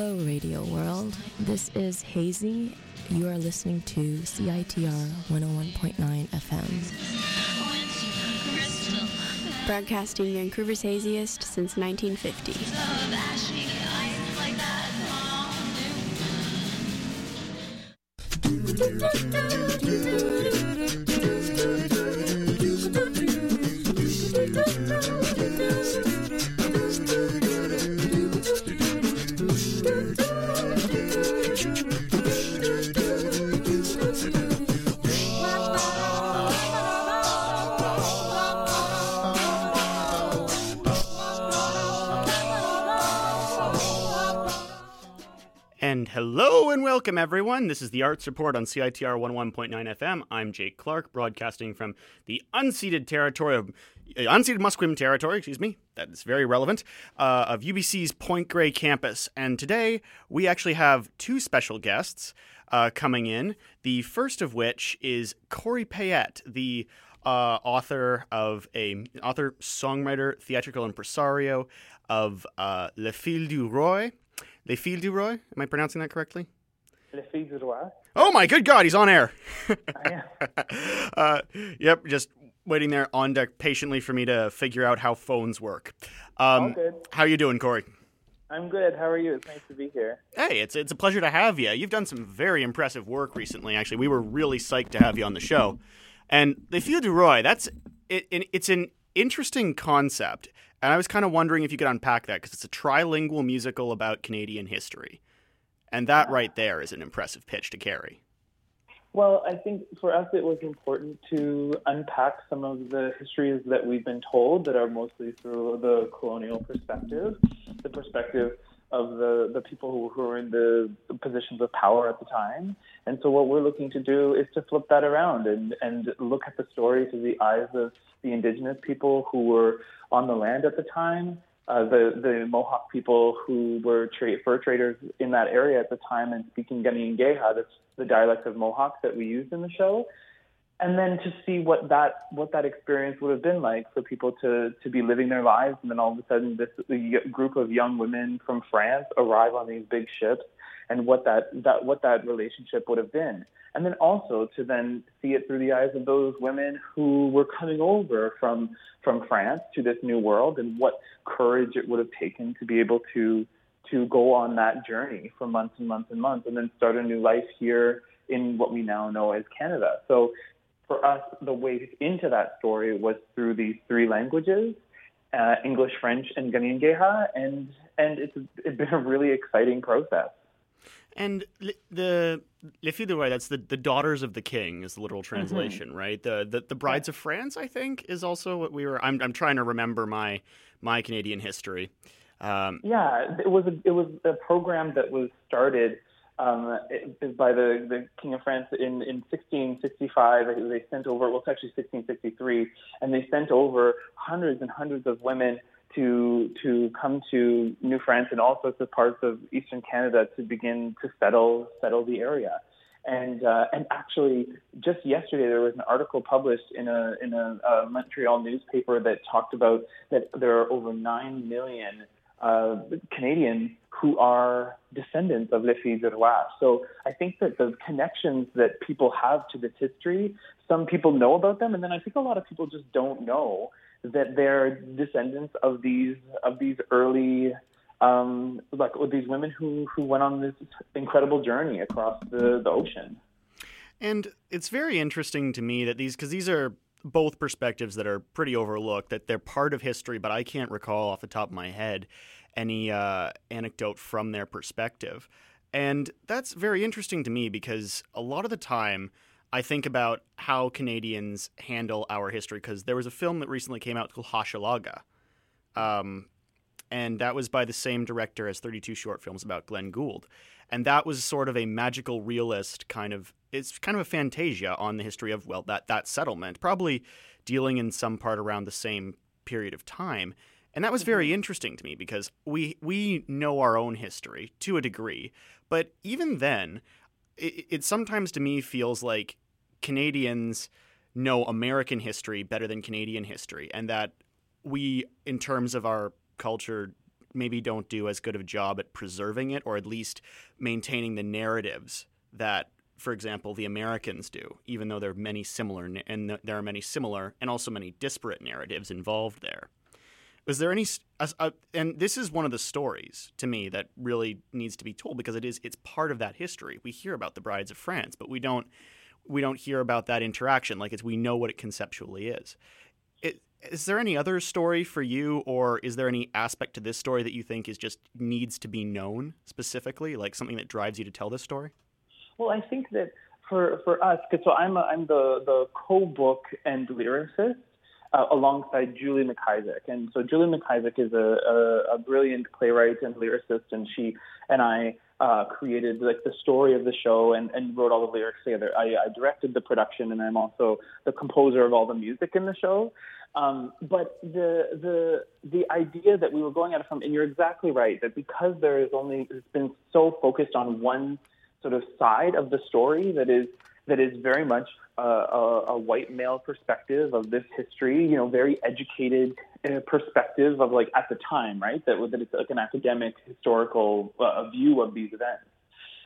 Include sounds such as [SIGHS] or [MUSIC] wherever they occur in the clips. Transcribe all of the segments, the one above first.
Hello, Radio World. This is Hazy. You are listening to CITR 101.9 FM. Broadcasting Vancouver's haziest since 1950. And hello and welcome, everyone. This is the Arts Report on CITR 11.9 FM. I'm Jake Clark, broadcasting from the unceded territory of uh, unceded Musqueam territory. Excuse me, that is very relevant uh, of UBC's Point Grey campus. And today we actually have two special guests uh, coming in. The first of which is Corey Payette, the uh, author of a author, songwriter, theatrical impresario of uh, Le Fil du Roi. Les Fils du Roi. Am I pronouncing that correctly? Le Fils du Roi. Oh my good God, he's on air. Yeah. [LAUGHS] uh, yep, just waiting there on deck patiently for me to figure out how phones work. Um. How you doing, Corey? I'm good. How are you? It's nice to be here. Hey, it's it's a pleasure to have you. You've done some very impressive work recently. Actually, we were really psyched to have you on the show. And the Fil du Roi, that's it, it, it's an interesting concept. And I was kind of wondering if you could unpack that because it's a trilingual musical about Canadian history. And that right there is an impressive pitch to carry. Well, I think for us it was important to unpack some of the histories that we've been told that are mostly through the colonial perspective, the perspective of the, the people who, who were in the positions of power at the time. And so what we're looking to do is to flip that around and, and look at the story through the eyes of the indigenous people who were on the land at the time, uh, the, the Mohawk people who were tra- fur traders in that area at the time and speaking Kanien'kéha, that's the dialect of Mohawk that we used in the show. And then to see what that what that experience would have been like for people to to be living their lives, and then all of a sudden this group of young women from France arrive on these big ships, and what that that what that relationship would have been and then also to then see it through the eyes of those women who were coming over from from France to this new world and what courage it would have taken to be able to to go on that journey for months and months and months and then start a new life here in what we now know as Canada. So for us, the way into that story was through these three languages, uh, English, French, and Kanien'kéha, and and it's, it's been a really exciting process. And the Les Filles du Roi, that's the, the daughters of the king is the literal translation, right? The, the the brides of France, I think, is also what we were. I'm I'm trying to remember my my Canadian history. Um, Yeah, it was a, it was a program that was started um, by the, the King of France in, in 1665. They sent over, well, it's actually 1663, and they sent over hundreds and hundreds of women to to come to New France and all sorts of parts of Eastern Canada to begin to settle settle the area. And uh, and actually, just yesterday there was an article published in a in a, uh Montreal newspaper that talked about that there are over nine million uh, Canadians who are descendants of Les Filles du Roi. So I think that the connections that people have to this history, some people know about them, and then I think a lot of people just don't know that they're descendants of these of these early um, like these women who who went on this incredible journey across the, the ocean. And it's very interesting to me that these, because these are both perspectives that are pretty overlooked, that they're part of history, but I can't recall off the top of my head any uh, anecdote from their perspective. And that's very interesting to me because a lot of the time I think about how Canadians handle our history because there was a film that recently came out called Hochelaga. Um, and that was by the same director as 32 short films about Glenn Gould. And that was sort of a magical realist kind of it's kind of a fantasia on the history of well that that settlement, probably dealing in some part around the same period of time. And that was very mm-hmm. interesting to me because we we know our own history to a degree, but even then, it, it sometimes to me feels like Canadians know American history better than Canadian history, and that we, in terms of our culture, maybe don't do as good of a job at preserving it or at least maintaining the narratives that for example the Americans do even though there are many similar and there are many similar and also many disparate narratives involved there. Was there any uh, and this is one of the stories to me that really needs to be told because it is it's part of that history. We hear about the brides of France but we don't we don't hear about that interaction. Like it's we know what it conceptually is. It, is there any other story for you or is there any aspect to this story that you think is just needs to be known specifically? Like something that drives you to tell this story well i think that for for us because so i'm a, i'm the the co-book and lyricist uh, alongside Julie McIsaac. And so Julie McIsaac is a, a, a, brilliant playwright and lyricist, and she and I uh, created like the story of the show and, and wrote all the lyrics together. I, I, directed the production, and I'm also the composer of all the music in the show. Um, but the the the idea that we were going at it from, and you're exactly right, that because there is only it's been so focused on one sort of side of the story that is that is very much a, a, a white male perspective of this history, you know, very educated uh, perspective of like at the time, right? That, that it's like an academic historical uh, view of these events.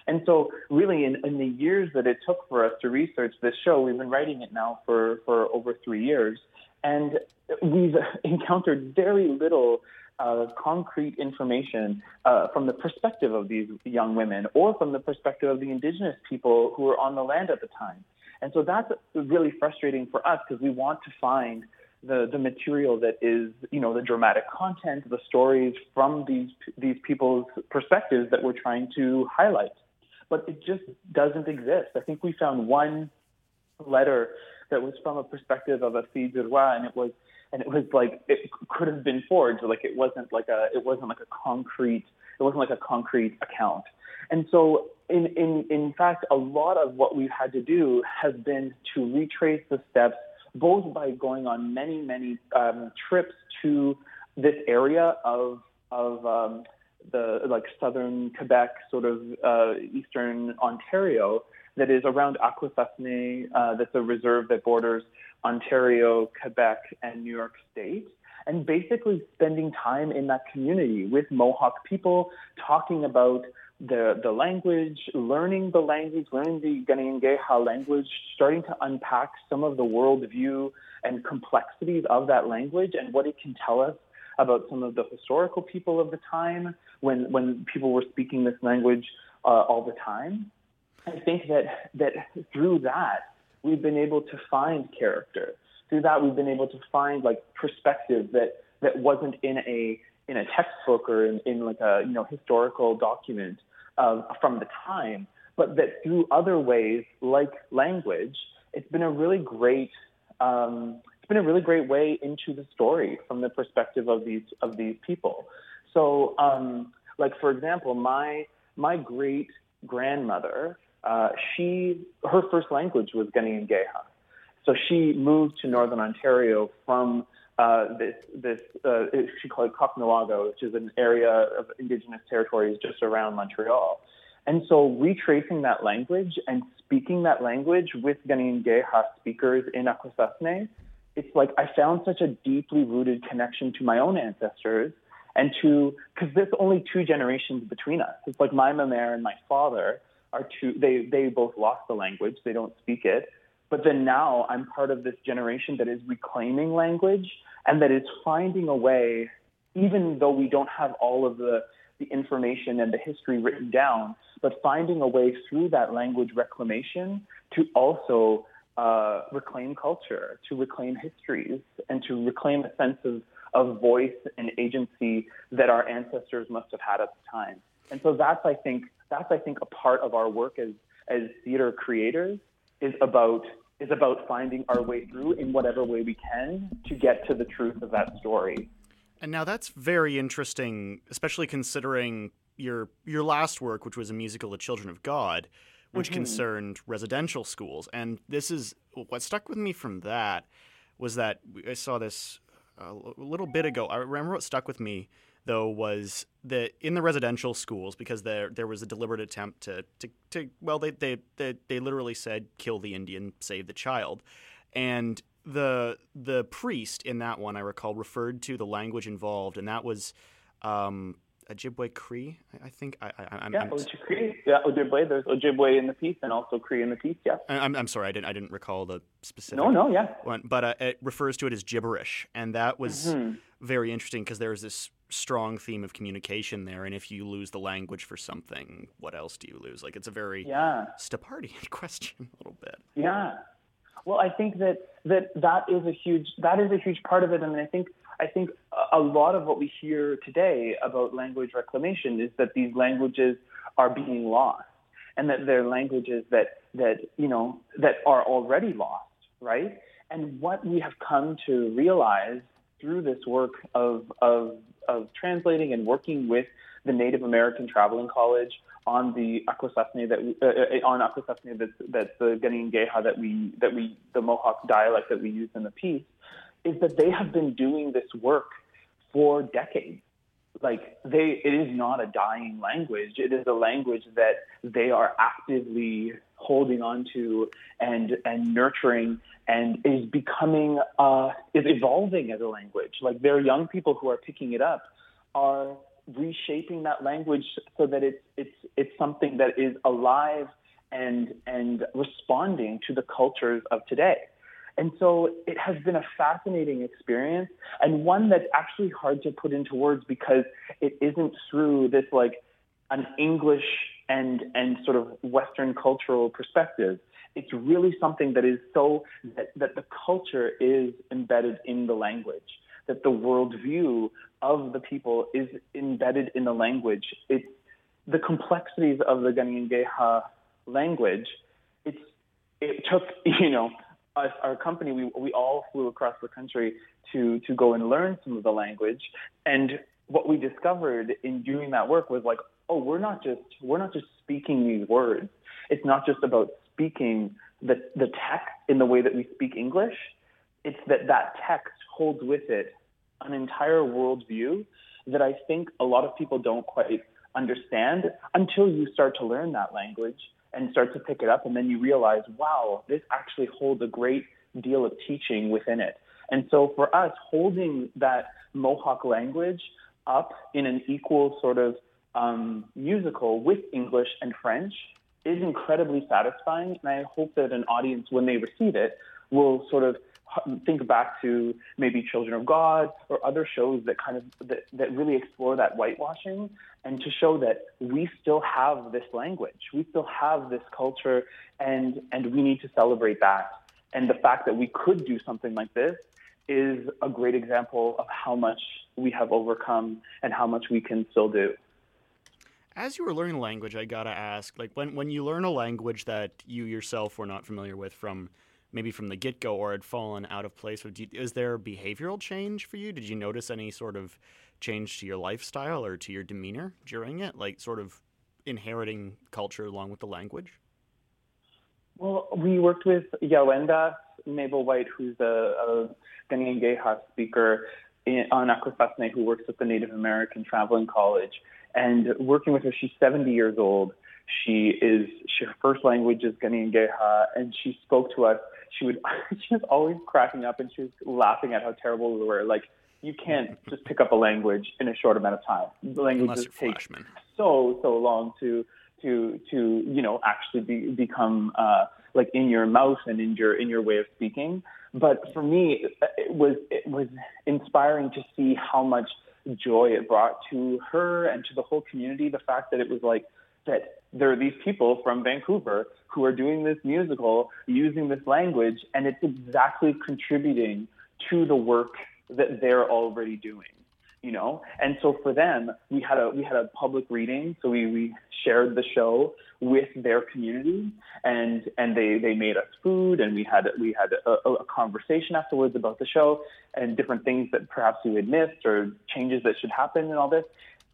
And so, really, in, in the years that it took for us to research this show, we've been writing it now for, for over three years, and we've [LAUGHS] encountered very little uh, concrete information uh, from the perspective of these young women or from the perspective of the indigenous people who were on the land at the time. And so that's really frustrating for us because we want to find the, the material that is, you know, the dramatic content, the stories from these, these people's perspectives that we're trying to highlight. But it just doesn't exist. I think we found one letter that was from a perspective of a fille and it was and it was like it could have been forged. Like it wasn't like a it wasn't like a concrete it wasn't like a concrete account. And so in in in fact, a lot of what we've had to do has been to retrace the steps, both by going on many many um, trips to this area of of um, the like southern Quebec, sort of uh, eastern Ontario, that is around Akwesasne. Uh, that's a reserve that borders Ontario, Quebec, and New York State, and basically spending time in that community with Mohawk people, talking about the, the language, learning the language, learning the Kanien'kehá:ka language, starting to unpack some of the worldview and complexities of that language and what it can tell us about some of the historical people of the time when, when people were speaking this language uh, all the time. I think that, that through that, we've been able to find character. Through that, we've been able to find like perspective that that wasn't in a in a textbook or in, in like a you know historical document uh, from the time, but that through other ways like language, it's been a really great um, it's been a really great way into the story from the perspective of these of these people. So, um, like for example, my my great grandmother uh, she her first language was Kanien'kehá:ka. So she moved to Northern Ontario from uh, this this uh, she called it Caughnawaga, which is an area of Indigenous territories just around Montreal. And so retracing that language and speaking that language with Kanien'kehá:ka speakers in Akwesasne, it's like I found such a deeply rooted connection to my own ancestors and to because there's only two generations between us. It's like my mama and my father are two, they, they both lost the language, they don't speak it. But then now I'm part of this generation that is reclaiming language and that is finding a way, even though we don't have all of the, the information and the history written down, but finding a way through that language reclamation to also uh, reclaim culture, to reclaim histories, and to reclaim a sense of, of voice and agency that our ancestors must have had at the time. And so that's, I think, that's I think a part of our work as as theater creators is about is about finding our way through in whatever way we can to get to the truth of that story. And now that's very interesting, especially considering your your last work, which was a musical, The Children of God, which mm-hmm. concerned residential schools. And this is what stuck with me from that was that I saw this a little bit ago. I remember what stuck with me though was that in the residential schools because there there was a deliberate attempt to to, to well they, they they they literally said kill the Indian save the child and the the priest in that one I recall referred to the language involved and that was um, Ojibwe Cree, I think. I, I, I'm, yeah, Ojibwe. Yeah, Ojibwe. There's Ojibwe in the piece and also Cree in the piece. Yeah. I'm, I'm sorry, I didn't I didn't recall the specific. No, no, yeah. One, but uh, it refers to it as gibberish, and that was mm-hmm. very interesting because there's this strong theme of communication there. And if you lose the language for something, what else do you lose? Like it's a very yeah Stoppardian [LAUGHS] question a little bit. Yeah. Well, I think that that that is a huge that is a huge part of it, I and I think I think a lot of what we hear today about language reclamation is that these languages are being lost and that they're languages that, that, you know, that are already lost, right? And what we have come to realize through this work of, of, of translating and working with the Native American Traveling College on the Akwesasne that we, uh, uh on Akwesasne that's, that's the Kanien'kehá:ka that we that we the Mohawk dialect that we use in the piece is that they have been doing this work for decades. Like they, it is not a dying language. It is a language that they are actively holding on to and and nurturing and is becoming uh, is evolving as a language. Like there are young people who are picking it up, are reshaping that language so that it's it's it's something that is alive and and responding to the cultures of today. And so it has been a fascinating experience and one that's actually hard to put into words because it isn't through this like an English and and sort of Western cultural perspective. It's really something that is so that, that the culture is embedded in the language, that the worldview of the people is embedded in the language. It's the complexities of the Kanien'kehá:ka language. It's it took [LAUGHS] you know us, our company, we, we all flew across the country to, to go and learn some of the language. And what we discovered in doing that work was like, oh, we're not just, we're not just speaking these words. It's not just about speaking the, the text in the way that we speak English. It's that that text holds with it an entire worldview that I think a lot of people don't quite understand until you start to learn that language and start to pick it up. And then you realize, wow, this actually holds a great deal of teaching within it. And so for us, holding that Mohawk language up in an equal sort of um, musical with English and French is incredibly satisfying. And I hope that an audience, when they receive it, will sort of think back to maybe Children of God or other shows that kind of that, that really explore that whitewashing and to show that we still have this language, we still have this culture, and and we need to celebrate that. And the fact that we could do something like this is a great example of how much we have overcome and how much we can still do. As you were learning language, I gotta ask, like when when you learn a language that you yourself were not familiar with from maybe from the get go or had fallen out of place? Is there behavioral change for you? Did you notice any sort of change to your lifestyle or to your demeanor during it, like sort of inheriting culture along with the language? Well, we worked with Yawenda Mabel White, who's a, a Kanien'kehá:ka speaker in, on Akwesasne, who works with the Native American Traveling College. And working with her, she's 70 years old. She is she, her first language is Kanien'kehá:ka, and she spoke to us she would [LAUGHS] she was always cracking up and she was laughing at how terrible we were. Like you can't just pick up a language in a short amount of time. The languages take so so long to to to you know actually be, become uh, like in your mouth and in your in your way of speaking. But for me, it was it was inspiring to see how much joy it brought to her and to the whole community. The fact that it was like that there are these people from Vancouver who are doing this musical using this language, and it's exactly contributing to the work that they're already doing. You know, and so for them, we had a we had a public reading, so we, we shared the show with their community, and and they they made us food, and we had we had a, a conversation afterwards about the show and different things that perhaps we had missed or changes that should happen and all this,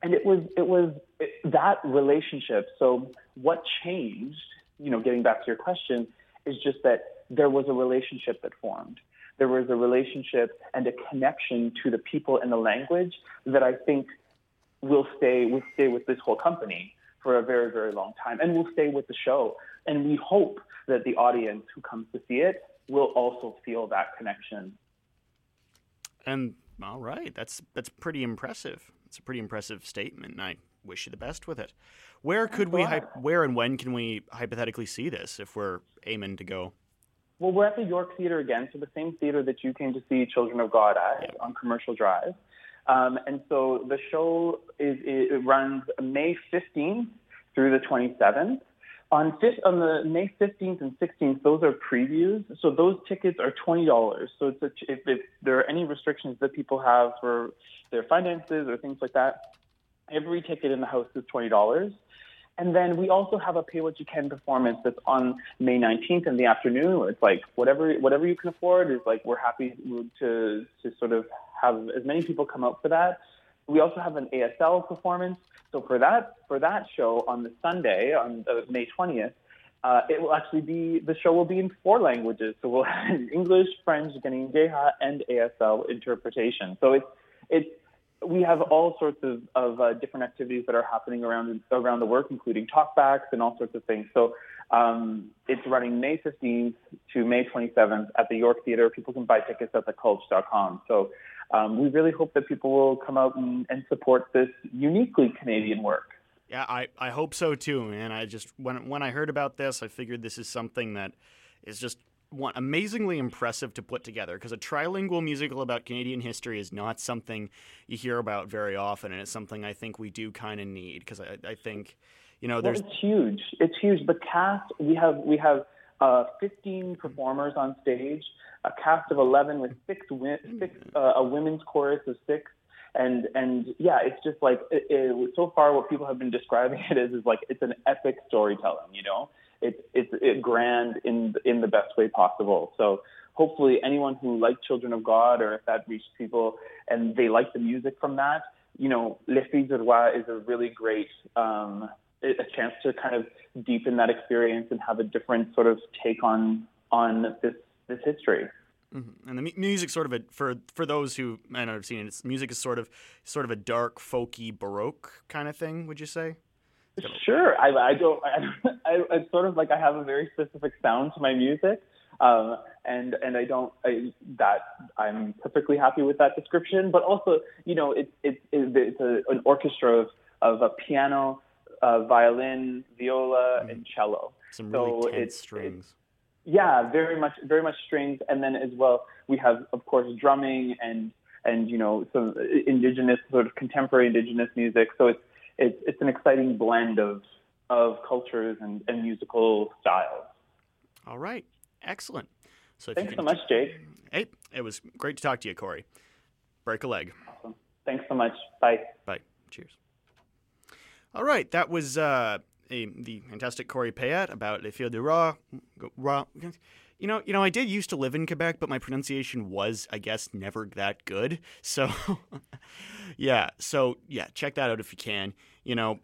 and it was it was it, that relationship. So what changed? You know, getting back to your question, is just that there was a relationship that formed. There was a relationship and a connection to the people and the language that I think will stay will stay with this whole company for a very very long time, and will stay with the show. And we hope that the audience who comes to see it will also feel that connection. And All right, that's that's pretty impressive. It's a pretty impressive statement, and I wish you the best with it. Where could we, where and when can we hypothetically see this if we're aiming to go? Well, we're at the York Theatre again, so the same theatre that you came to see Children of God at yeah. on Commercial Drive. Um, and so the show is it runs May 15th through the 27th. On, on the May 15th and 16th, those are previews. So those tickets are $20. So it's a, if, if there are any restrictions that people have for their finances or things like that, every ticket in the house is $20. And then we also have a pay what you can performance that's on May 19th in the afternoon, where it's like whatever whatever you can afford is like we're happy to to sort of have as many people come out for that. We also have an ASL performance. So for that for that show on the Sunday on uh, May 20th, uh, it will actually be the show will be in four languages. So we'll [LAUGHS] have English, French, Kanien'kéha, and ASL interpretation. So it's it's we have all sorts of, of uh, different activities that are happening around around the work, including talkbacks and all sorts of things. So um, it's running May 15th to May 27th at the York Theatre. People can buy tickets at thecultch.com. So um, we really hope that people will come out and, and support this uniquely Canadian work. Yeah, I, I hope so too. And I just when when I heard about this, I figured this is something that is just one amazingly impressive to put together because a trilingual musical about Canadian history is not something you hear about very often, and it's something I think we do kind of need because I, I, think, you know, there's well, it's huge. It's huge. The cast we have we have uh, 15 performers on stage, a cast of 11 with six, wi- six uh, a women's chorus of six. And and yeah, it's just like it, it, so far what people have been describing [LAUGHS] it as is like it's an epic storytelling, you know it's it's it grand in in the best way possible. So hopefully anyone who likes Children of God or if that reached people and they like the music from that, you know, Les Filles du Roi is a really great um, a chance to kind of deepen that experience and have a different sort of take on on this this history. Mm-hmm. And the music, sort of a for for those who might not have seen it, it's, music is sort of sort of a dark, folky, baroque kind of thing. Would you say? Sure. I, I don't. I, [LAUGHS] I, it's sort of like I have a very specific sound to my music, um, and and I don't. I, that I'm perfectly happy with that description. But also, you know, it's it's it's a, an orchestra of of a piano, uh, violin, viola, mm. and cello. Some really so tense it's, strings. It's, yeah, very much, very much strings, and then as well we have, of course, drumming and and you know some indigenous sort of contemporary indigenous music. So it's it's it's an exciting blend of of cultures and, and musical styles. All right, excellent. So thanks so much, Jake. Hey, it was great to talk to you, Corey. Break a leg. Awesome. Thanks so much. Bye. Bye. Cheers. All right, that was uh, a, the fantastic Corey Payette about Les Filles du Roi. Roi. You know, you know, I did used to live in Quebec, but my pronunciation was, I guess, never that good. So, [LAUGHS] yeah. So, yeah, check that out if you can. You know,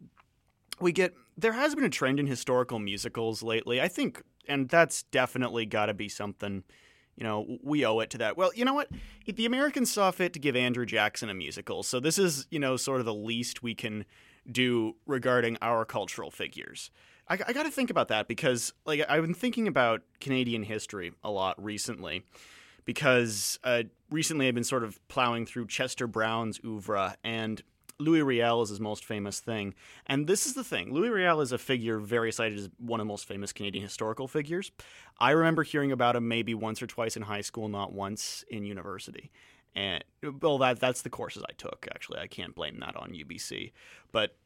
we get there has been a trend in historical musicals lately. I think, and that's definitely got to be something. You know, we owe it to that. Well, you know what? The Americans saw fit to give Andrew Jackson a musical, so this is, you know, sort of the least we can do regarding our cultural figures. I, I got to think about that because, like, I've been thinking about Canadian history a lot recently. Because uh, recently I've been sort of plowing through Chester Brown's oeuvre, and Louis Riel is his most famous thing. And this is the thing Louis Riel is a figure very cited as one of the most famous Canadian historical figures. I remember hearing about him maybe once or twice in high school, not once in university. And well, that that's the courses I took. Actually, I can't blame that on UBC. But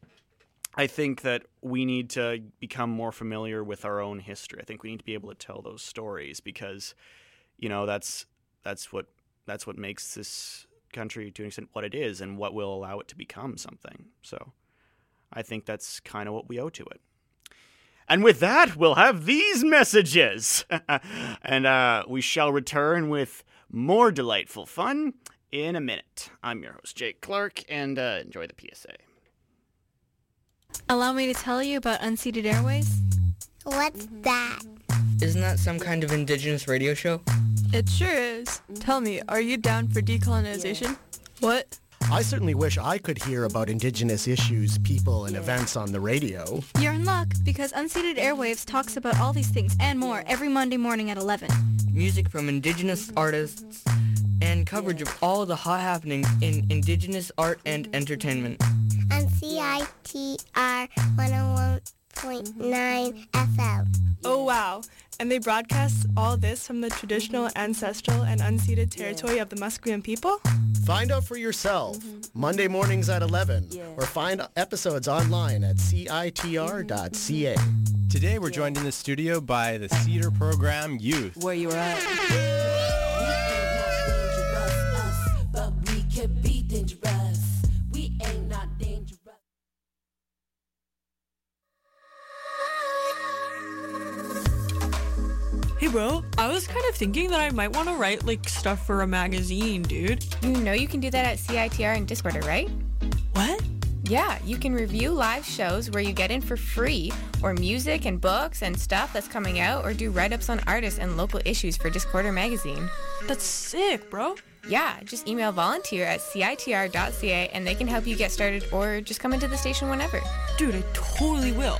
I think that we need to become more familiar with our own history. I think we need to be able to tell those stories because, you know, that's that's what that's what makes this country to an extent what it is and what will allow it to become something. So, I think that's kind of what we owe to it. And with that, we'll have these messages, [LAUGHS] and uh, we shall return with more delightful fun in a minute. I'm your host Jake Clark, and uh, enjoy the PSA. Allow me to tell you about Unceded Airwaves. What's that? Isn't that some kind of indigenous radio show? It sure is. Tell me, are you down for decolonization? What? I certainly wish I could hear about indigenous issues, people, and events on the radio. You're in luck, because Unceded Airwaves talks about all these things and more every Monday morning at 11. Music from indigenous artists, and coverage of all the hot happenings in Indigenous art and entertainment. On CITR 101.9 FM. Oh wow. And they broadcast all this from the traditional, ancestral, and unceded territory of the Musqueam people? Find out for yourself. Mm-hmm. Monday mornings at 11. Or find episodes online at citr.ca. Today we're joined in the studio by the Cedar Program Youth. Where you are at? Hey bro, I was kind of thinking that I might want to write like stuff for a magazine, dude. You know you can do that at CITR and Discorder, right? What? Yeah, you can review live shows where you get in for free, or music and books and stuff that's coming out, or do write ups on artists and local issues for Discorder magazine. That's sick, bro. Yeah, just email volunteer at citr.ca and they can help you get started or just come into the station whenever. Dude, I totally will.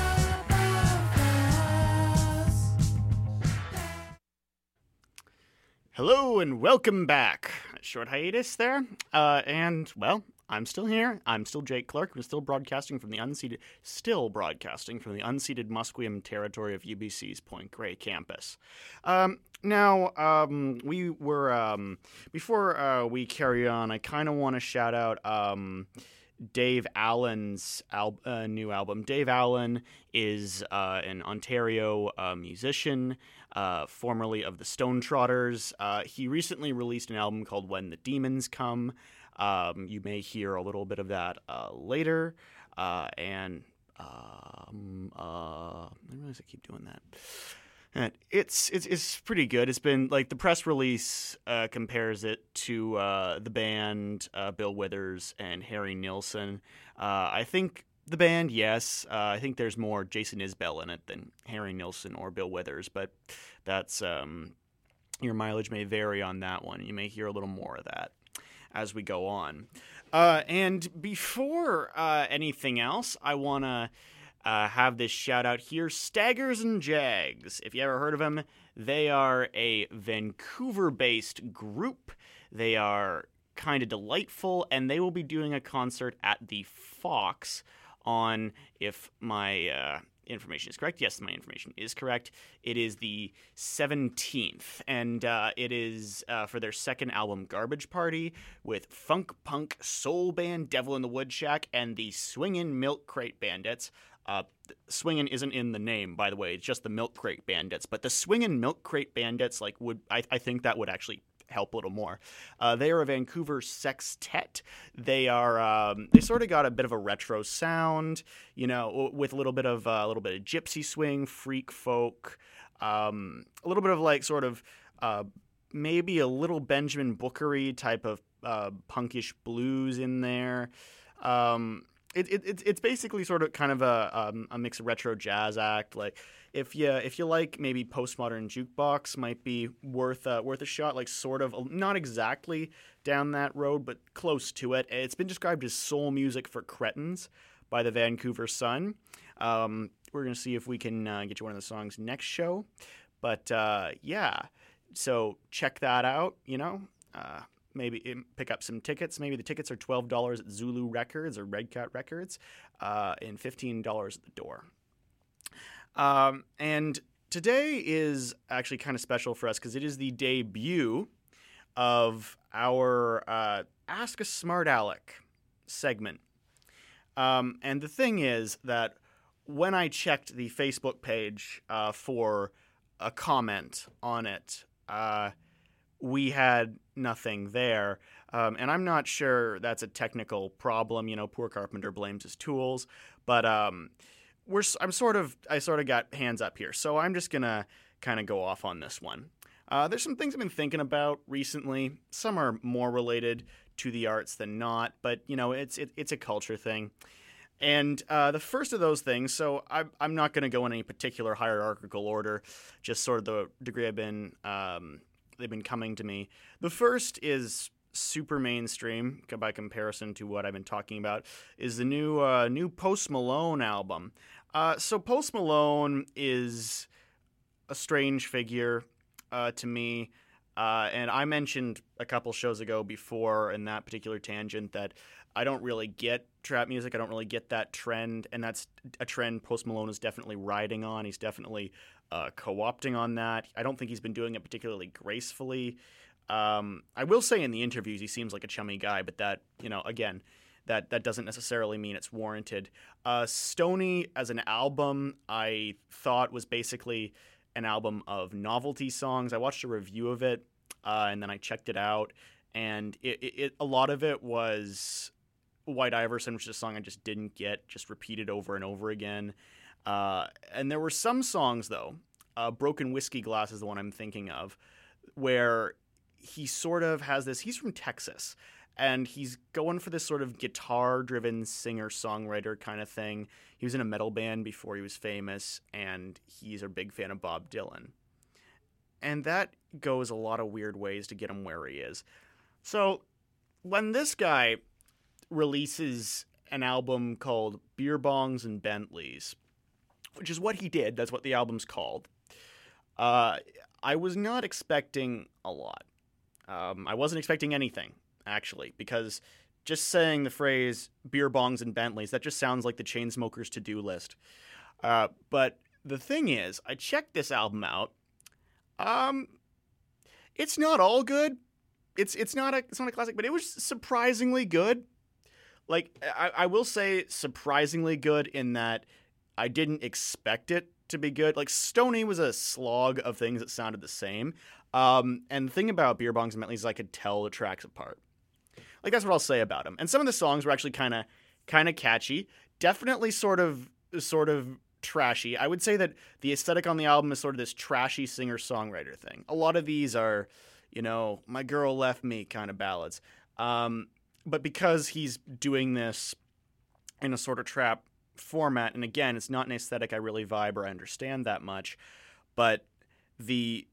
Hello and welcome back. Short hiatus there. Uh, and, well, I'm still here. I'm still Jake Clark. I'm still broadcasting from the unceded, still broadcasting from the unceded Musqueam territory of UBC's Point Grey campus. Um, now, um, we were, um, before uh, we carry on, I kind of want to shout out. Um, Dave Allen's al- uh, new album. Dave Allen is uh, an Ontario uh, musician, uh, formerly of the Stone Trotters. Uh, he recently released an album called When the Demons Come. Um, you may hear a little bit of that uh, later. and um, I realize I keep doing that. And it's it's it's pretty good. It's been like the press release uh, compares it to uh, the band uh, Bill Withers and Harry Nilsson. I think the band, yes. I think there's more Jason Isbell in it than Harry Nilsson or Bill Withers, but that's um, your mileage may vary on that one. You may hear a little more of that as we go on. and before anything else, I want to uh, have this shout out here Staggers and Jaggs. If you ever heard of them, they are a Vancouver based group. They are kind of delightful, and they will be doing a concert at the Fox on, if my uh, information is correct. Yes, my information is correct. It is the 17th, and uh, it is uh, for their second album, Garbage Party, with funk punk soul band Devil in the Woodshack and the Swingin' Milk Crate Bandits. Uh, swingin' isn't in the name, by the way. It's just the Milk Crate Bandits. But the Swingin' Milk Crate Bandits, like, would I, I think that would actually help a little more. Uh, they are a Vancouver sextet. They are um, they sort of got a bit of a retro sound, you know, with a little bit of uh, a little bit of gypsy swing, freak folk, um, a little bit of like sort of uh, maybe a little Benjamin Bookery type of uh, punkish blues in there. Um, it, it, it's basically sort of kind of a, um, a mix of retro jazz act. Like if you if you like maybe postmodern jukebox might be worth uh, worth a shot. Like sort of not exactly down that road, but close to it. It's been described as soul music for cretins by the Vancouver Sun. Um, we're gonna see if we can uh, get you one of the songs next show. But uh, yeah, so check that out. You know. Uh, maybe pick up some tickets. Maybe the tickets are twelve dollars at Zulu Records or Red Cat Records, uh, and fifteen dollars at the door. Um, and today is actually kind of special for us because it is the debut of our uh, Ask a Smart Aleck segment. Um, and the thing is that when I checked the Facebook page uh, for a comment on it, uh, we had nothing there. Um, and I'm not sure that's a technical problem. You know, poor carpenter blames his tools, but um, we're I'm sort of I sort of got hands up here, so I'm just gonna kind of go off on this one. Uh, there's some things I've been thinking about recently. Some are more related to the arts than not, but you know, it's it, it's a culture thing. And uh, the first of those things, so I'm, I'm not going to go in any particular hierarchical order, just sort of the degree I've been um, they've been coming to me. The first is super mainstream by comparison to what I've been talking about. Is the new uh, new Post Malone album. Uh, so Post Malone is a strange figure uh, to me. Uh, and I mentioned a couple shows ago before in that particular tangent that I don't really get trap music. I don't really get that trend, and that's a trend Post Malone is definitely riding on. He's definitely uh, co-opting on that. I don't think he's been doing it particularly gracefully. Um, I will say in the interviews he seems like a chummy guy, but that you know again that that doesn't necessarily mean it's warranted. Uh, Stoney as an album, I thought was basically an album of novelty songs. I watched a review of it, uh, and then I checked it out, and it, it, it, a lot of it was White Iverson, which is a song I just didn't get, just repeated over and over again. Uh, and there were some songs though, uh, "Broken Whiskey Glass" is the one I'm thinking of, where he sort of has this. He's from Texas, and he's going for this sort of guitar driven singer songwriter kind of thing. He was in a metal band before he was famous, and he's a big fan of Bob Dylan. And that goes a lot of weird ways to get him where he is. So when this guy releases an album called Beer Bongs and Bentleys, which is what he did, that's what the album's called, uh, I was not expecting a lot. Um, I wasn't expecting anything actually, because just saying the phrase beer bongs and Bentleys, that just sounds like the Chainsmokers to do list. Uh, but the thing is, I checked this album out. Um, it's not all good. It's it's not a it's not a classic, but it was surprisingly good. Like I, I will say, surprisingly good in that I didn't expect it to be good. Like Stoney was a slog of things that sounded the same. Um, and the thing about Beer Bongs and Bentleys is I could tell the tracks apart. Like that's what I'll say about him. And some of the songs were actually kind of kind of catchy. Definitely sort of sort of trashy. I would say that the aesthetic on the album is sort of this trashy singer songwriter thing. A lot of these are, you know, my girl left me kind of ballads. Um, but because he's doing this in a sort of trap format, and again, it's not an aesthetic I really vibe or I understand that much, but the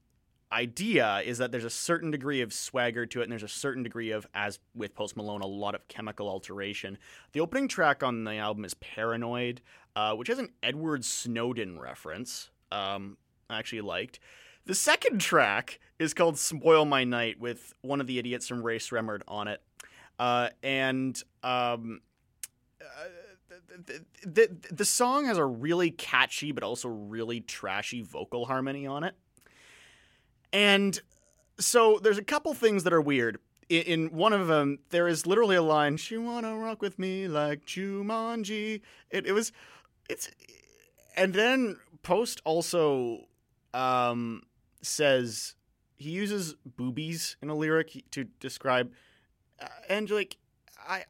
idea is that there's a certain degree of swagger to it, and there's a certain degree of, as with Post Malone, a lot of chemical alteration. The opening track on the album is Paranoid, uh, which has an Edward Snowden reference. Um, I actually liked. The second track is called Spoil My Night with one of the idiots from Rae Sremmurd on it. Uh, and um, uh, the, the, the song has a really catchy but also really trashy vocal harmony on it. And so there's a couple things that are weird. In, one of them, there is literally a line, "She wanna rock with me like Jumanji." It, it was, it's, and then Post also um, says he uses boobies in a lyric to describe, uh, and like I,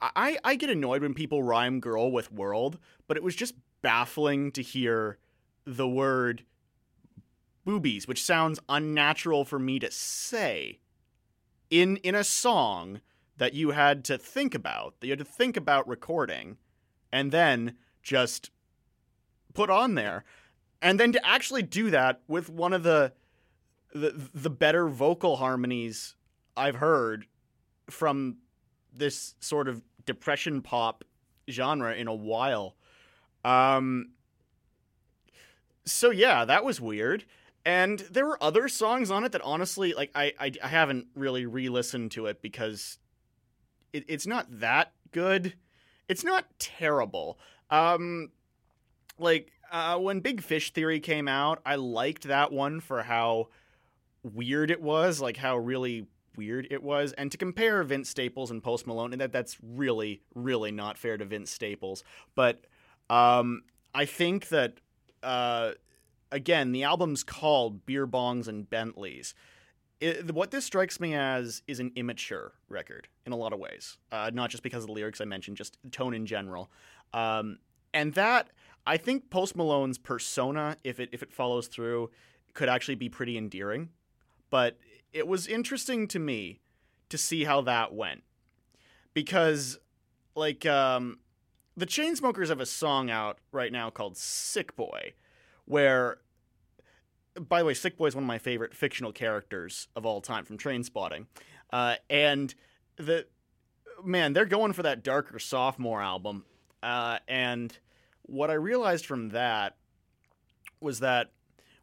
I, I get annoyed when people rhyme "girl" with "world," but it was just baffling to hear the word boobies, which sounds unnatural for me to say in in a song that you had to think about, that you had to think about recording and then just put on there. And then to actually do that with one of the the the better vocal harmonies I've heard from this sort of depression pop genre in a while. Um so yeah, that was weird. And there were other songs on it that honestly, like I, I, I haven't really re-listened to it because it, it's not that good. It's not terrible. Um, like uh, when Big Fish Theory came out, I liked that one for how weird it was, like how really weird it was. And to compare Vince Staples and Post Malone, and that that's really, really not fair to Vince Staples. But um, I think that uh, again, the album's called Beer Bongs and Bentleys. It, what this strikes me as is an immature record in a lot of ways, uh, not just because of the lyrics I mentioned, just tone in general. Um, and that I think Post Malone's persona, if it if it follows through, could actually be pretty endearing. But it was interesting to me to see how that went because, like, um, the Chainsmokers have a song out right now called "Sick Boy," where by the way, Sick Boy is one of my favorite fictional characters of all time from Trainspotting. Uh, and the man, they're going for that darker sophomore album. Uh, and what I realized from that was that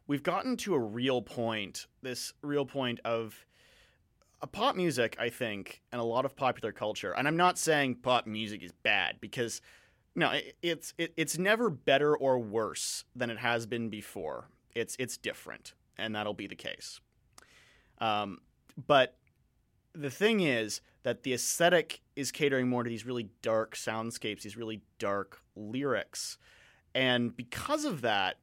we've gotten to a real point, this real point of a pop music, I think, and a lot of popular culture. And I'm not saying pop music is bad because no, it, it's it, it's never better or worse than it has been before. It's it's different, and that'll be the case. Um, but the thing is that the aesthetic is catering more to these really dark soundscapes, these really dark lyrics. And because of that,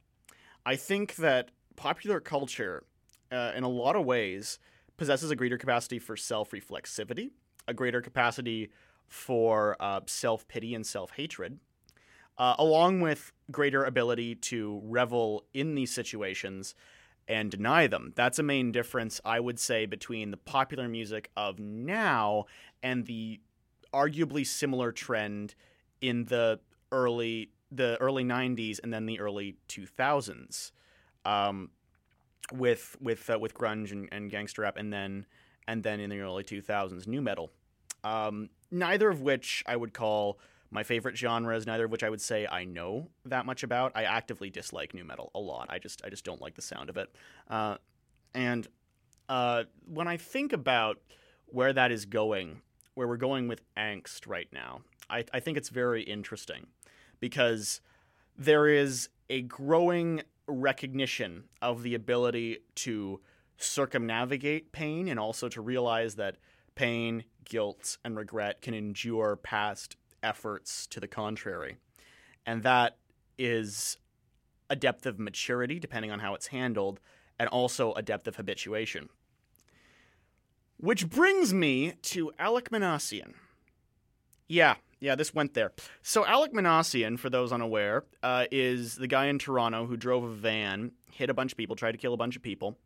I think that popular culture, uh, in a lot of ways, possesses a greater capacity for self reflexivity, a greater capacity for uh, self pity and self hatred, uh, along with greater ability to revel in these situations and deny them. That's a main difference, I would say, between the popular music of now and the arguably similar trend in the early the early 90s and then the early 2000s um, with with uh, with grunge and, and, gangster rap and then and then in the early 2000s nu metal um, neither of which I would call my favorite genres, neither of which I would say I know that much about. I actively dislike nu metal a lot. I just I just don't like the sound of it. Uh, and uh, when I think about where that is going, where we're going with angst right now, I, I think it's very interesting because there is a growing recognition of the ability to circumnavigate pain and also to realize that pain, guilt, and regret can endure past efforts to the contrary. And that is a depth of maturity, depending on how it's handled, and also a depth of habituation. Which brings me to Alek Minassian. Yeah, yeah, this went there. So, Alek Minassian, for those unaware, uh, is the guy in Toronto who drove a van, hit a bunch of people, tried to kill a bunch of people,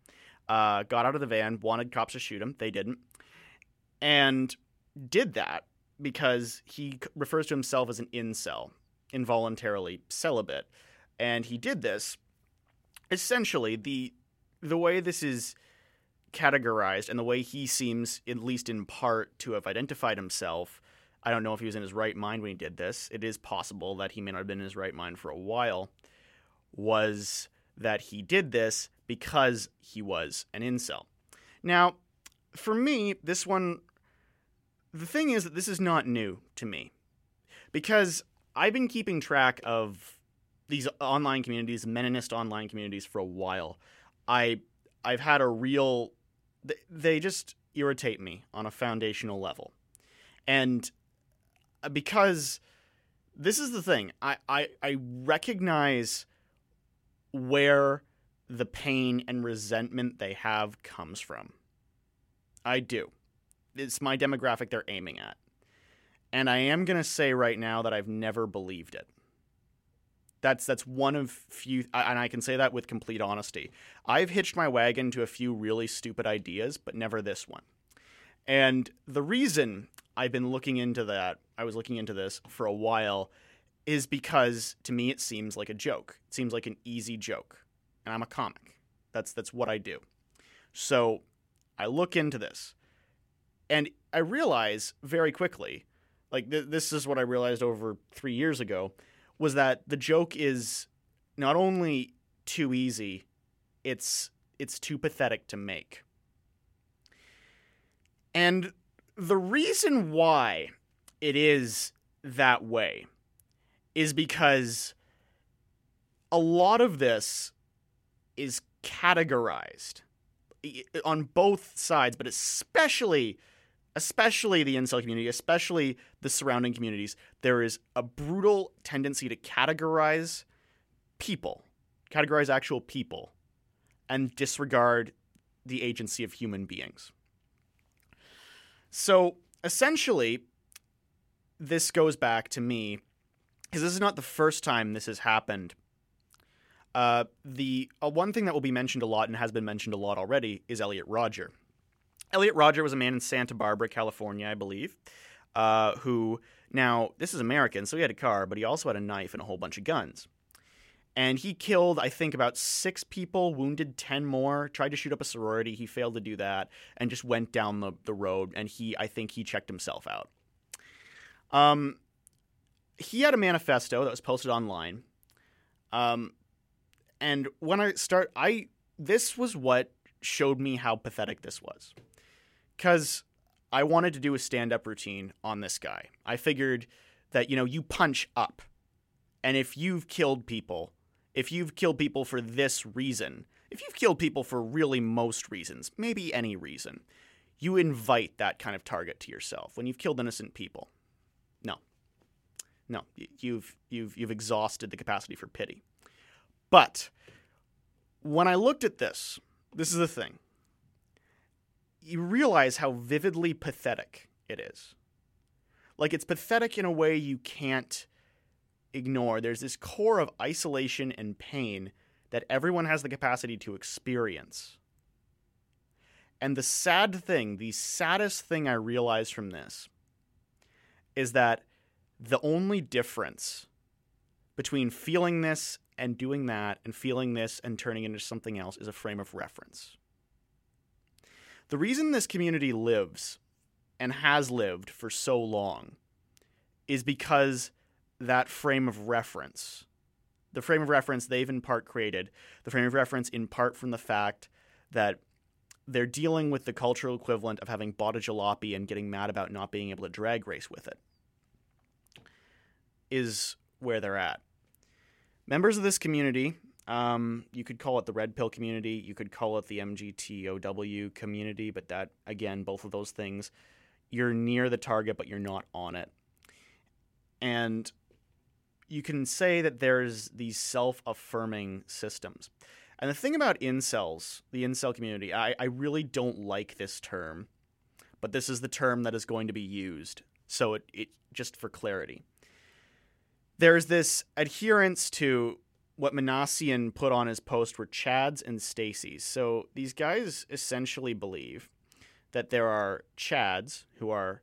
uh, got out of the van, wanted cops to shoot him. They didn't. And did that because he refers to himself as an incel, involuntarily celibate. And he did this essentially the the way this is categorized and the way he seems at least in part to have identified himself I don't know if he was in his right mind when he did this. It is possible that he may not have been in his right mind for a while. Was that he did this because he was an incel. Now, for me, this one the thing is that this is not new to me because I've been keeping track of these online communities, Meninist online communities, for a while. I I've had a real they just irritate me on a foundational level, and uh, because this is the thing, I I, I recognize where the pain and resentment they have comes from. I do it's my demographic they're aiming at. And I am going to say right now that I've never believed it. That's that's one of few and I can say that with complete honesty. I've hitched my wagon to a few really stupid ideas, but never this one. And the reason I've been looking into that, I was looking into this for a while, is because to me it seems like a joke. It seems like an easy joke. And I'm a comic. That's that's what I do. So I look into this. And I realize very quickly, like th- this is what I realized over three years ago, was that the joke is not only too easy, it's it's too pathetic to make. And the reason why it is that way is because a lot of this is categorized on both sides, but especially especially the incel community, especially the surrounding communities, there is a brutal tendency to categorize people, categorize actual people, and disregard the agency of human beings. So essentially, this goes back to me, because this is not the first time this has happened. Uh, the uh, one thing that will be mentioned a lot and has been mentioned a lot already is Elliot Rodger. Elliot Rodger was a man in Santa Barbara, California, I believe, uh, who now this is American, so he had a car, but he also had a knife and a whole bunch of guns. And he killed, I think, about six people, wounded 10 more, tried to shoot up a sorority. He failed to do that and just went down the, the road. And he, I think, he checked himself out. Um, he had a manifesto that was posted online. Um, and when I start, I, this was what showed me how pathetic this was. Because I wanted to do a stand up routine on this guy. I figured that, you know, you punch up. And if you've killed people, if you've killed people for this reason, if you've killed people for really most reasons, maybe any reason, you invite that kind of target to yourself when you've killed innocent people. No. No, you've you've you've exhausted the capacity for pity. But when I looked at this, this is the thing. You realize how vividly pathetic it is. Like it's pathetic in a way you can't ignore. There's this core of isolation and pain that everyone has the capacity to experience. And the sad thing, the saddest thing I realized from this, is that the only difference between feeling this and doing that, and feeling this and turning it into something else, is a frame of reference. The reason this community lives and has lived for so long is because that frame of reference. The frame of reference they've in part created, the frame of reference in part from the fact that they're dealing with the cultural equivalent of having bought a jalopy and getting mad about not being able to drag race with it, is where they're at. Members of this community, um, you could call it the red pill community, you could call it the MGTOW community, but that, again, both of those things, you're near the target, but you're not on it. And you can say that there's these self affirming systems. And the thing about incels, the incel community, I, I really don't like this term, but this is the term that is going to be used. So it, it just for clarity. There's this adherence to what Minassian put on his post were Chads and Stacy's. So these guys essentially believe that there are Chads who are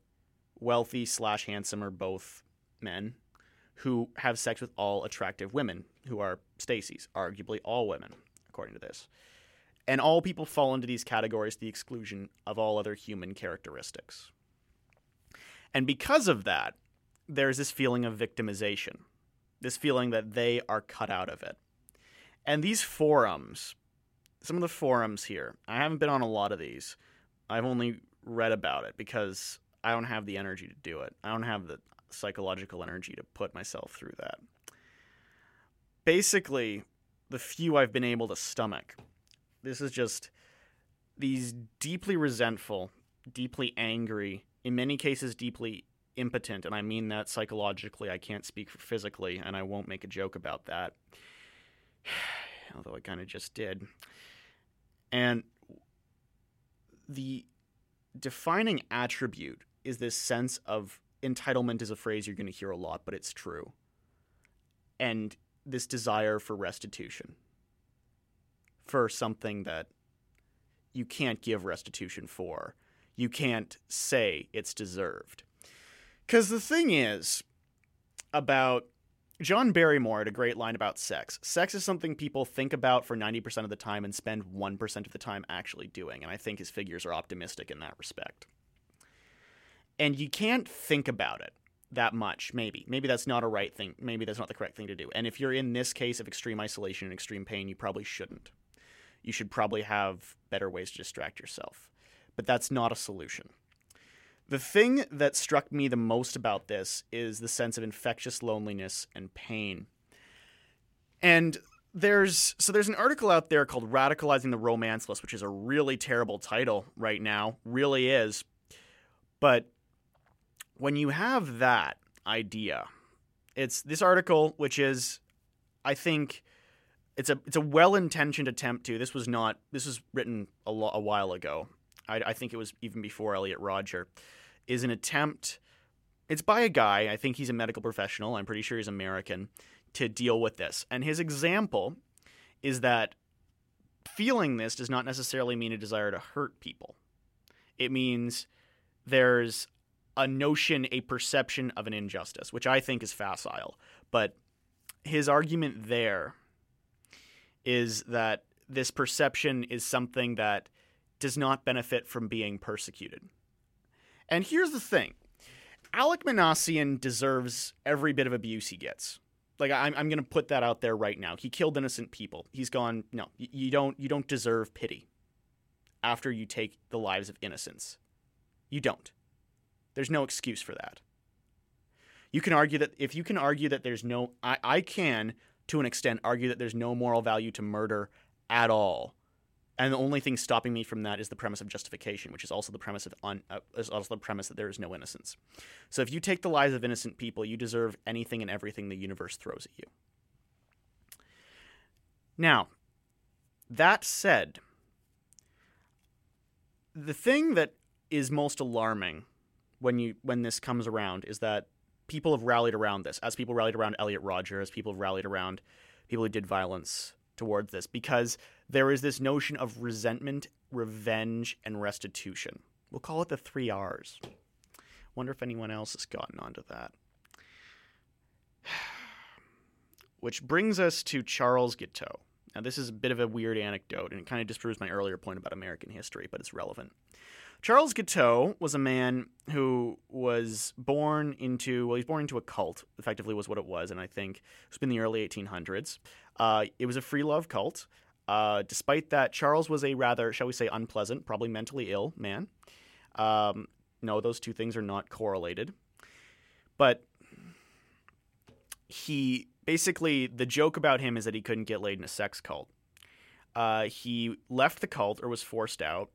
wealthy slash handsome or both men who have sex with all attractive women, who are Stacy's, arguably all women, according to this. And all people fall into these categories to the exclusion of all other human characteristics. And because of that, there's this feeling of victimization, this feeling that they are cut out of it. And these forums, some of the forums here, I haven't been on a lot of these. I've only read about it because I don't have the energy to do it. I don't have the psychological energy to put myself through that. Basically, the few I've been able to stomach, this is just these deeply resentful, deeply angry, in many cases, deeply impotent, and I mean that psychologically. I can't speak for physically, and I won't make a joke about that. [SIGHS] Although I kind of just did. And the defining attribute is this sense of entitlement is a phrase you're going to hear a lot, but it's true. And this desire for restitution for something that you can't give restitution for. You can't say it's deserved. Because the thing is about John Barrymore had a great line about sex. Sex is something people think about for 90% of the time and spend 1% of the time actually doing. And I think his figures are optimistic in that respect. And you can't think about it that much maybe. Maybe that's not a right thing maybe that's not the correct thing to do. And if you're in this case of extreme isolation and extreme pain you probably shouldn't. You should probably have better ways to distract yourself. But that's not a solution the thing that struck me the most about this is the sense of infectious loneliness and pain and there's so there's an article out there called radicalizing the romanceless which is a really terrible title right now really is but when you have that idea, it's this article, which is, I think, it's a it's a well intentioned attempt to. This was not. This was written a, lo- a while ago. I, I think it was even before Elliot Rodger. Is an attempt. It's by a guy. I think he's a medical professional. I'm pretty sure he's American to deal with this. And his example is that feeling this does not necessarily mean a desire to hurt people. It means there's a notion, a perception of an injustice, which I think is facile. But his argument there is that this perception is something that does not benefit from being persecuted. And here's the thing Alek Minassian deserves every bit of abuse he gets. Like I'm, I'm going to put that out there right now. He killed innocent people. He's gone. No, you don't. You don't deserve pity. After you take the lives of innocents, you don't. There's no excuse for that. You can argue that if you can argue that there's no, I, I can to an extent argue that there's no moral value to murder at all. And the only thing stopping me from that is the premise of justification, which is also the premise of un, uh, is also the premise that there is no innocence. So if you take the lives of innocent people, you deserve anything and everything the universe throws at you. Now, that said, the thing that is most alarming when you when this comes around is that people have rallied around this, as people rallied around Elliot Rodger, as people have rallied around people who did violence towards this, because there is this notion of resentment, revenge, and restitution. We'll call it the three R's. Wonder if anyone else has gotten onto that. [SIGHS] Which brings us to Charles Guiteau. Now, this is a bit of a weird anecdote, and it kind of disproves my earlier point about American history, but it's relevant. Charles Guiteau was a man who was born into, well, he's born into a cult, effectively, was what it was, and I think it was in the early 1800s. Uh, it was a free love cult. Uh, despite that, Charles was a rather, shall we say, unpleasant, probably mentally ill man. Um, no, those two things are not correlated. But he basically, the joke about him is that he couldn't get laid in a sex cult. Uh, he left the cult or was forced out.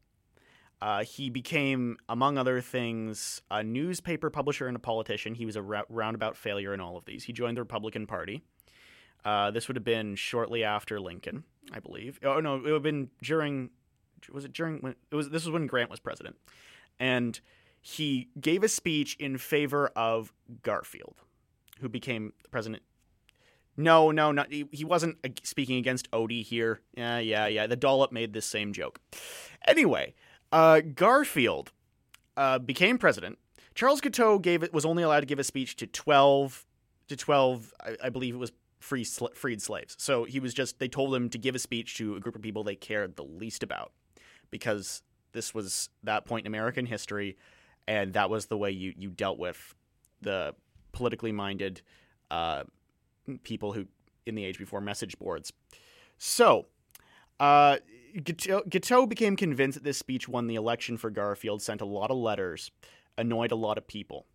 Uh, he became, among other things, a newspaper publisher and a politician. He was a ra- roundabout failure in all of these. He joined the Republican Party. Uh, this would have been shortly after Lincoln, I believe. Oh no, it would have been during. Was it during when it was? This was when Grant was president, and he gave a speech in favor of Garfield, who became president. No, no, not he, he wasn't speaking against Odie here. Yeah, yeah, yeah. The dollop made this same joke. Anyway, uh, Garfield uh, became president. Charles Guiteau gave it was only allowed to give a speech to twelve to twelve. I, I believe it was free sl- freed slaves. So he was just they told him to give a speech to a group of people they cared the least about because this was that point in American history and that was the way you you dealt with the politically minded uh, people who in the age before message boards. So, uh, Guiteau became convinced that this speech won the election for Garfield, sent a lot of letters, annoyed a lot of people.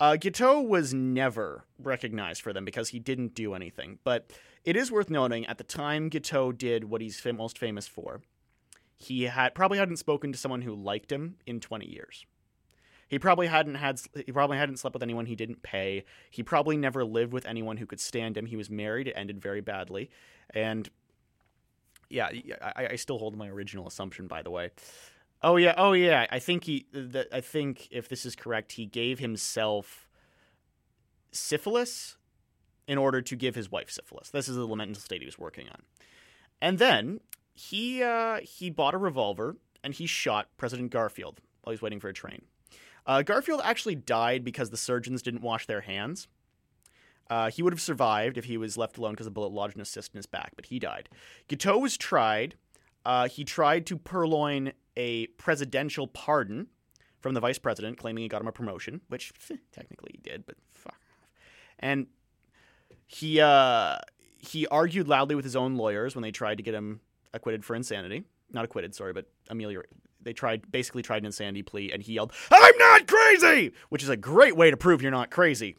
Uh, Guiteau was never recognized for them because he didn't do anything. But it is worth noting at the time Guiteau did what he's most famous for, he had probably hadn't spoken to someone who liked him in 20 years. He probably hadn't had he probably hadn't slept with anyone he didn't pay. He probably never lived with anyone who could stand him. He was married. It ended very badly, and yeah, I, I still hold my original assumption. By the way, Oh yeah, oh yeah. I think he. The, I think if this is correct, he gave himself syphilis in order to give his wife syphilis. This is the mental state he was working on. And then he uh, he bought a revolver and he shot President Garfield while he's waiting for a train. Uh, Garfield actually died because the surgeons didn't wash their hands. Uh, he would have survived if he was left alone because the bullet lodged in a cyst in his back, but he died. Guiteau was tried. Uh, he tried to purloin a presidential pardon from the vice president, claiming he got him a promotion, which [LAUGHS] technically he did, but fuck. And he uh, he argued loudly with his own lawyers when they tried to get him acquitted for insanity. Not acquitted, sorry, but ameliorate. They tried basically tried an insanity plea, and he yelled, "I'm not crazy," which is a great way to prove you're not crazy.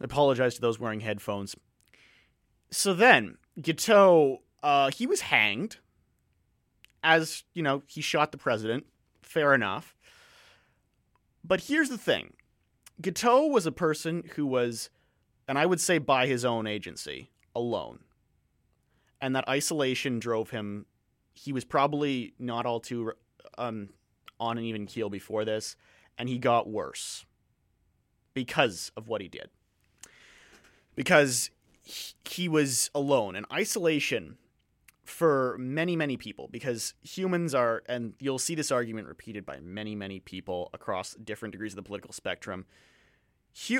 I apologize to those wearing headphones. So then, Guiteau, uh, he was hanged as you know, he shot the president. Fair enough. But here's the thing Guiteau was a person who was, and I would say by his own agency, alone. And that isolation drove him. He was probably not all too um, on an even keel before this, and he got worse because of what he did. Because he was alone and isolation for many many people because humans are and you'll see this argument repeated by many many people across different degrees of the political spectrum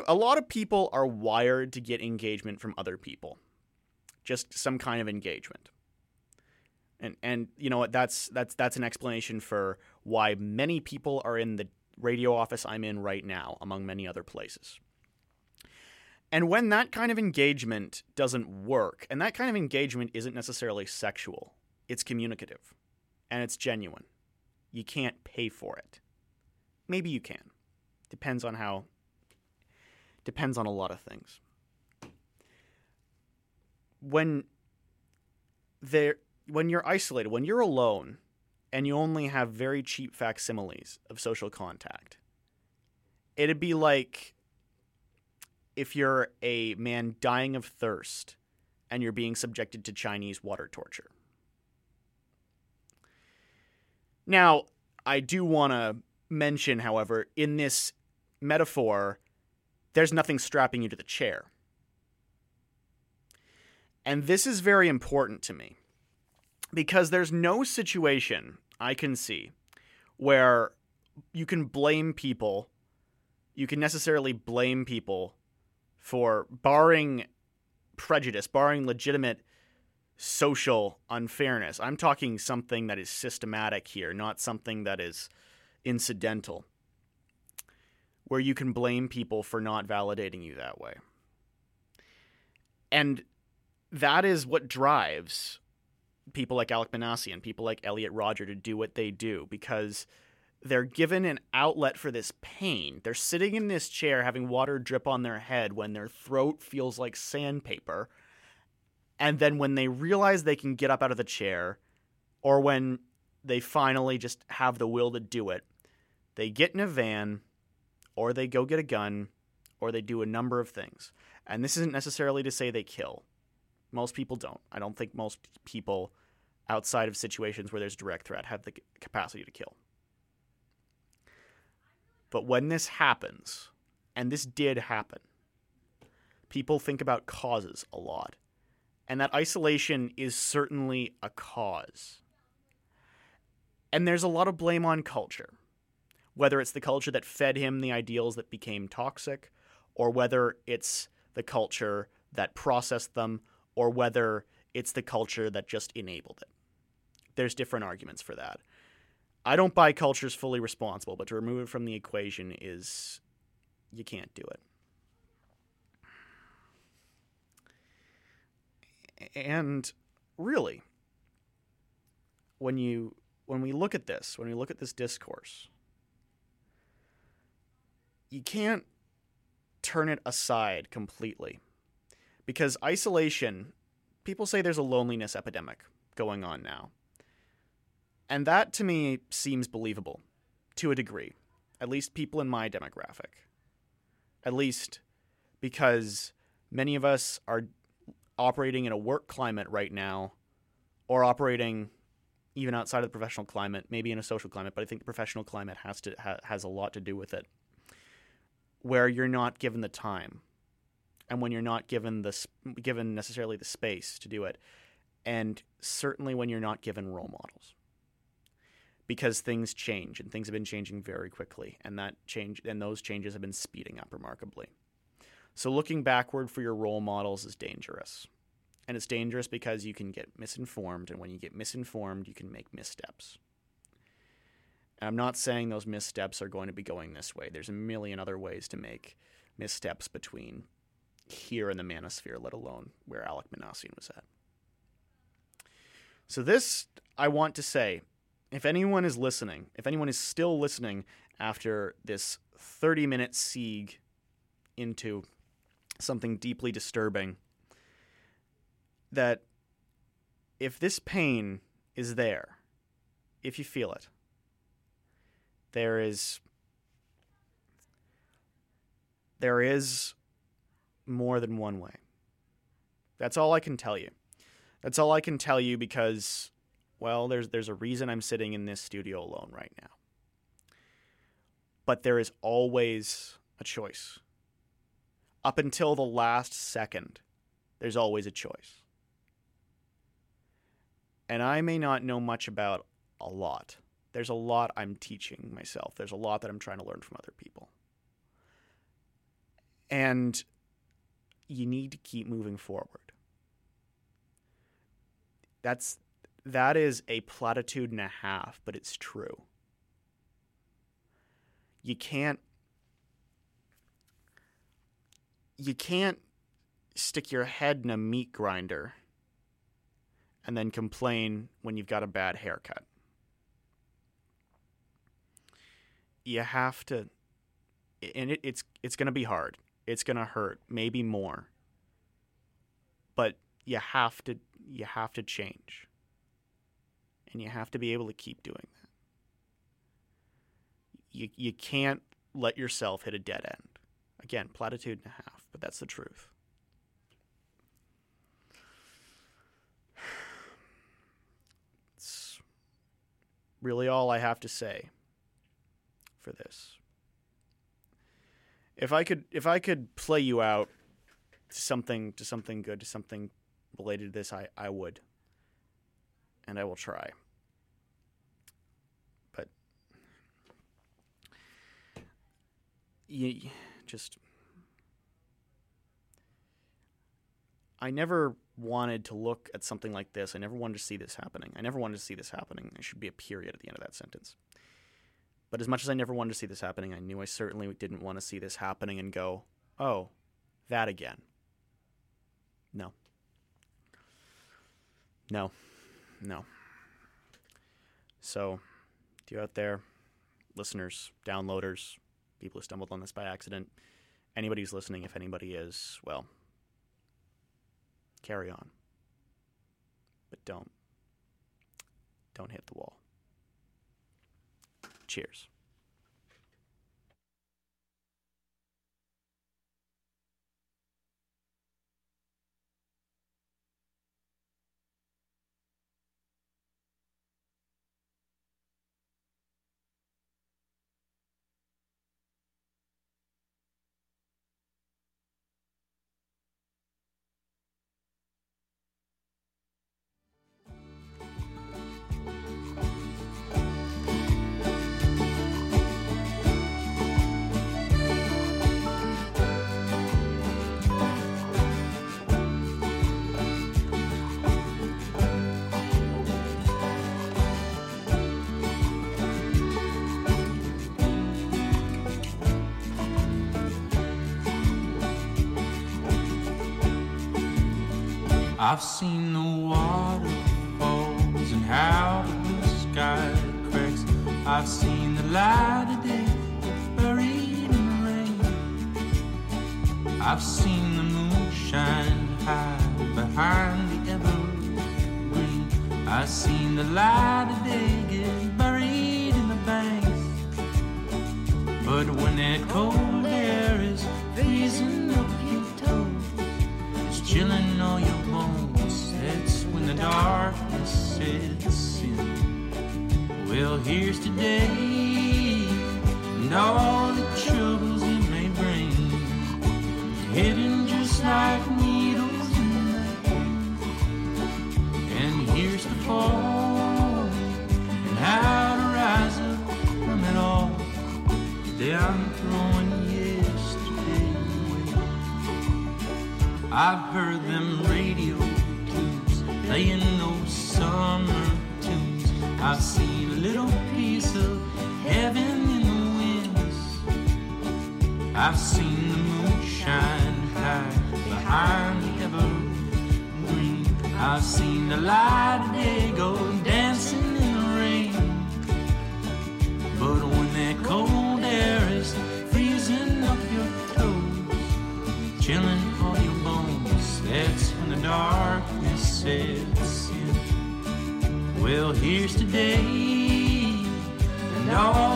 a lot of people are wired to get engagement from other people. Just some kind of engagement. And and you know what? That's that's that's an explanation for why many people are in the radio office I'm in right now among many other places and when that kind of engagement doesn't work, and that kind of engagement isn't necessarily sexual, it's communicative and it's genuine. You can't pay for it. Maybe you can. Depends on how, depends on a lot of things. When there, when you're isolated, when you're alone, and you only have very cheap facsimiles of social contact, it'd be like if you're a man dying of thirst and you're being subjected to Chinese water torture. Now, I do want to mention, however, in this metaphor, there's nothing strapping you to the chair. And this is very important to me because there's no situation I can see where you can blame people, you can necessarily blame people for barring prejudice, barring legitimate social unfairness. I'm talking something that is systematic here, not something that is incidental, where you can blame people for not validating you that way. And that is what drives people like Alek Minassian, people like Elliot Rodger to do what they do because – they're given an outlet for this pain. They're sitting in this chair having water drip on their head when their throat feels like sandpaper. And then when they realize they can get up out of the chair, or when they finally just have the will to do it, they get in a van, or they go get a gun, or they do a number of things. And this isn't necessarily to say they kill. Most people don't. I don't think most people outside of situations where there's direct threat have the capacity to kill. But when this happens, and this did happen, people think about causes a lot. And that isolation is certainly a cause. And there's a lot of blame on culture. Whether it's the culture that fed him the ideals that became toxic, or whether it's the culture that processed them, or whether it's the culture that just enabled it. There's different arguments for that. I don't buy culture's fully responsible, but to remove it from the equation is you can't do it. And really, when you when we look at this, when we look at this discourse, you can't turn it aside completely. Because isolation, people say there's a loneliness epidemic going on now. And that to me seems believable to a degree, at least people in my demographic. At least because many of us are operating in a work climate right now or operating even outside of the professional climate, maybe in a social climate, but I think the professional climate has to ha- has a lot to do with it. Where you're not given the time and when you're not given the given necessarily the space to do it and certainly when you're not given role models because things change and things have been changing very quickly and that change and those changes have been speeding up remarkably. So looking backward for your role models is dangerous. And it's dangerous because you can get misinformed and when you get misinformed, you can make missteps. And I'm not saying those missteps are going to be going this way. There's a million other ways to make missteps between here in the manosphere, let alone where Alek Minassian was at. So this I want to say if anyone is listening, if anyone is still listening after this 30 minute siege into something deeply disturbing, that if this pain is there, if you feel it, there is there is more than one way. That's all I can tell you. That's all I can tell you because well, there's there's a reason I'm sitting in this studio alone right now. But there is always a choice. Up until the last second, There's always a choice. And I may not know much about a lot. There's a lot I'm teaching myself. There's a lot that I'm trying to learn from other people. And you need to keep moving forward. That's that is a platitude and a half, but it's true. You can't you can't stick your head in a meat grinder and then complain when you've got a bad haircut. You have to and it, it's it's going to be hard. It's going to hurt, maybe more. But you have to you have to change. And you have to be able to keep doing that. You you can't let yourself hit a dead end. Again, platitude and a half, but that's the truth. [SIGHS] It's really all I have to say for this. If I could if I could play you out to something to something good, to something related to this, I, I would. And I will try. You just I never wanted to look at something like this. I never wanted to see this happening. I never wanted to see this happening. There should be a period at the end of that sentence. But as much as I never wanted to see this happening, I knew I certainly didn't want to see this happening and go, oh, that again. No. No. No. So, to you out there, listeners, downloaders, people who stumbled on this by accident, anybody who's listening, if anybody is, well, carry on. But don't. Don't hit the wall. Cheers. I've seen the waterfalls and how the blue sky cracks. I've seen the light of day buried in the rain. I've seen the moon shine high behind the evergreen. I've seen the light of day darkness sets in. Well, here's today and all the troubles it may bring, hidden just like needles in the hay. And here's the fall and how to rise up from it all. Today I'm throwing yesterday away. I've heard them tunes playing those summer tunes. I've seen a little piece of heaven in the winds. I've seen the moon shine high behind the evergreen. I've seen the light of day go dancing in the rain. But when that cold air is freezing up your toes, chilling darkness sets in. Well, here's today and all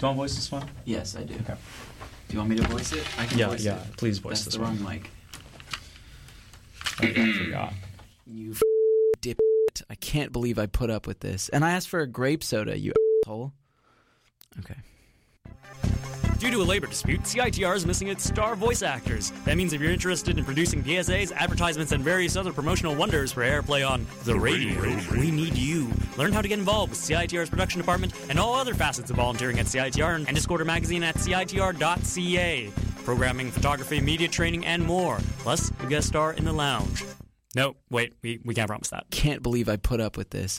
Do you want to voice this one? Yes, I do. Okay. Do you want me to voice it? I can Yeah, voice yeah, it. please voice That's this the one. wrong mic. I forgot. You f- dip. I can't believe I put up with this. And I asked for a grape soda, you asshole. Okay. Due to a labor dispute, CITR is missing its star voice actors. That means if you're interested in producing PSAs, advertisements, and various other promotional wonders for airplay on the radio, we need you. Learn how to get involved with CITR's production department and all other facets of volunteering at CITR and Discorder Magazine at CITR.ca. Programming, photography, media training, and more. Plus, a guest star in the lounge. No, wait, we, we can't promise that. Can't believe I put up with this.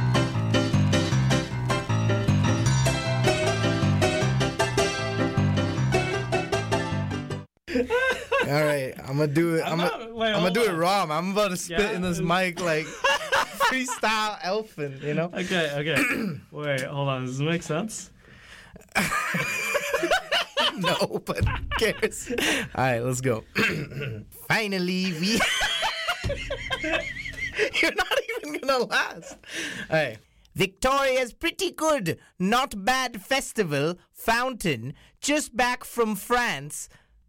All right, I'm gonna do it. I'm, not- gonna, wait, I'm gonna do it raw. I'm about to spit Yeah? in this mic like [LAUGHS] freestyle elfin, you know? Okay, okay. [CLEARS THROAT] Wait, hold on. Does this make sense? [LAUGHS] no, but who cares? All right, let's go. [CLEARS THROAT] Finally, we. [LAUGHS] You're not even gonna last. All right. Victoria's pretty good, not bad festival, fountain, just back from France.